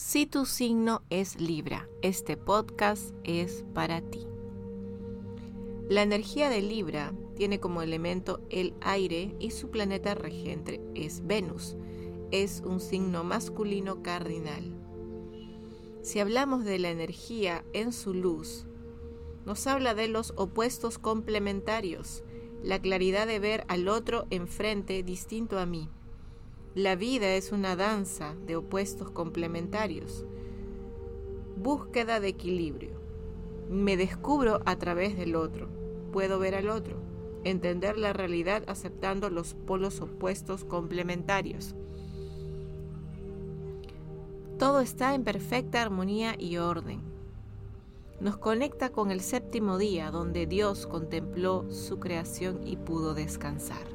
Si tu signo es Libra, este podcast es para ti. La energía de Libra tiene como elemento el aire y su planeta regente es Venus. Es un signo masculino cardinal. Si hablamos de la energía en su luz, nos habla de los opuestos complementarios, la claridad de ver al otro enfrente distinto a mí. La vida es una danza de opuestos complementarios. Búsqueda de equilibrio. Me descubro a través del otro. Puedo ver al otro. Entender la realidad aceptando los polos opuestos complementarios. Todo está en perfecta armonía y orden. Nos conecta con el séptimo día donde Dios contempló su creación y pudo descansar.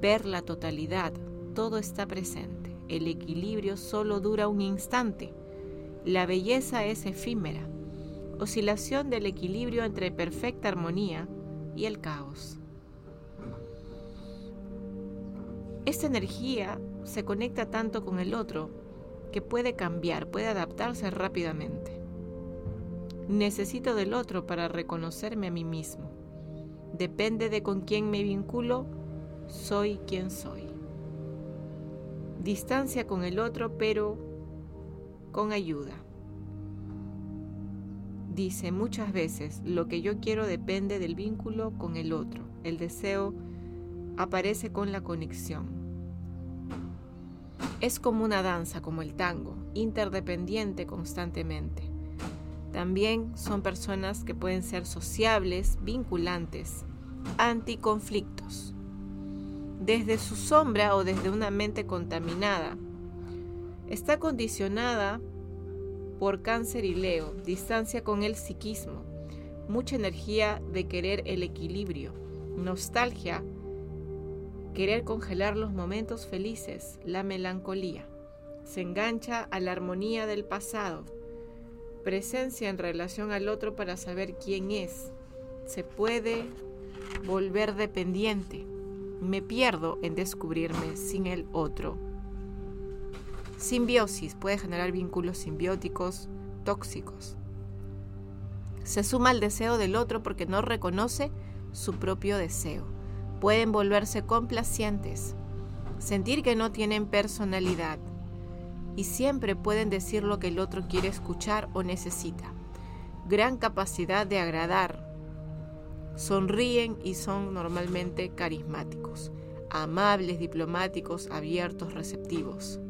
Ver la totalidad, todo está presente. El equilibrio solo dura un instante. La belleza es efímera, oscilación del equilibrio entre perfecta armonía y el caos. Esta energía se conecta tanto con el otro que puede cambiar, puede adaptarse rápidamente. Necesito del otro para reconocerme a mí mismo. Depende de con quién me vinculo, soy quien soy. Distancia con el otro, pero con ayuda. Dice muchas veces, lo que yo quiero depende del vínculo con el otro. El deseo aparece con la conexión. Es como una danza, como el tango, interdependiente constantemente. También son personas que pueden ser sociables, vinculantes, anticonflictos. Desde su sombra o desde una mente contaminada. Está condicionada por cáncer y leo, distancia con el psiquismo, mucha energía de querer el equilibrio, nostalgia, querer congelar los momentos felices, la melancolía. Se engancha a la armonía del pasado, presencia en relación al otro para saber quién es. Se puede volver dependiente. Me pierdo en descubrirme sin el otro. Simbiosis puede generar vínculos simbióticos tóxicos. Se suma al deseo del otro porque no reconoce su propio deseo pueden volverse complacientes, sentir que no tienen personalidad y siempre pueden decir lo que el otro quiere escuchar o necesita. Gran capacidad de agradar. Sonríen y son normalmente carismáticos, amables, diplomáticos, abiertos, receptivos.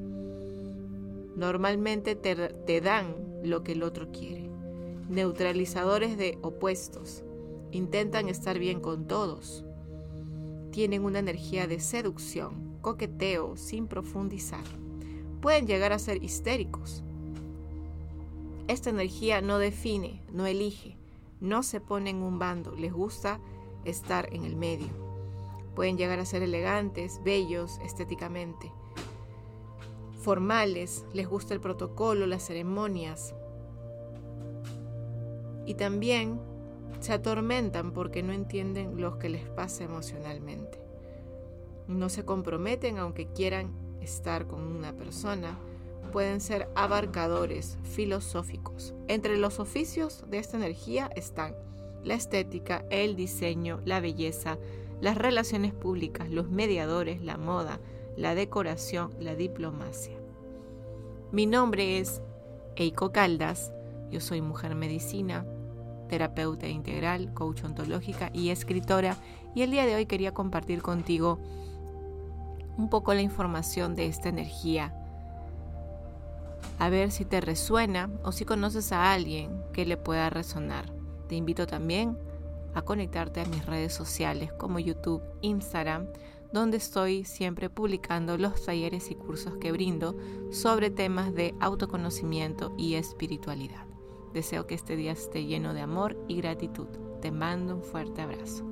Normalmente te, dan lo que el otro quiere. Neutralizadores de opuestos. Intentan estar bien con todos tienen una energía de seducción, coqueteo, sin profundizar. Pueden llegar a ser histéricos. Esta energía no define, no elige, no se pone en un bando, les gusta estar en el medio. Pueden llegar a ser elegantes, bellos estéticamente, formales, les gusta el protocolo, las ceremonias. Y también se atormentan porque no entienden lo que les pasa emocionalmente. No se comprometen aunque quieran estar con una persona. Pueden ser abarcadores, filosóficos. Entre los oficios de esta energía están la estética, el diseño, la belleza, las relaciones públicas, los mediadores, la moda, la decoración, la diplomacia. Mi nombre es Eiko Caldas, yo soy mujer medicina, terapeuta integral, coach ontológica y escritora. Y el día de hoy quería compartir contigo un poco la información de esta energía. A ver si te resuena o si conoces a alguien que le pueda resonar. Te invito también a conectarte a mis redes sociales como YouTube, Instagram, donde estoy siempre publicando los talleres y cursos que brindo sobre temas de autoconocimiento y espiritualidad. Deseo que este día esté lleno de amor y gratitud. Te mando un fuerte abrazo.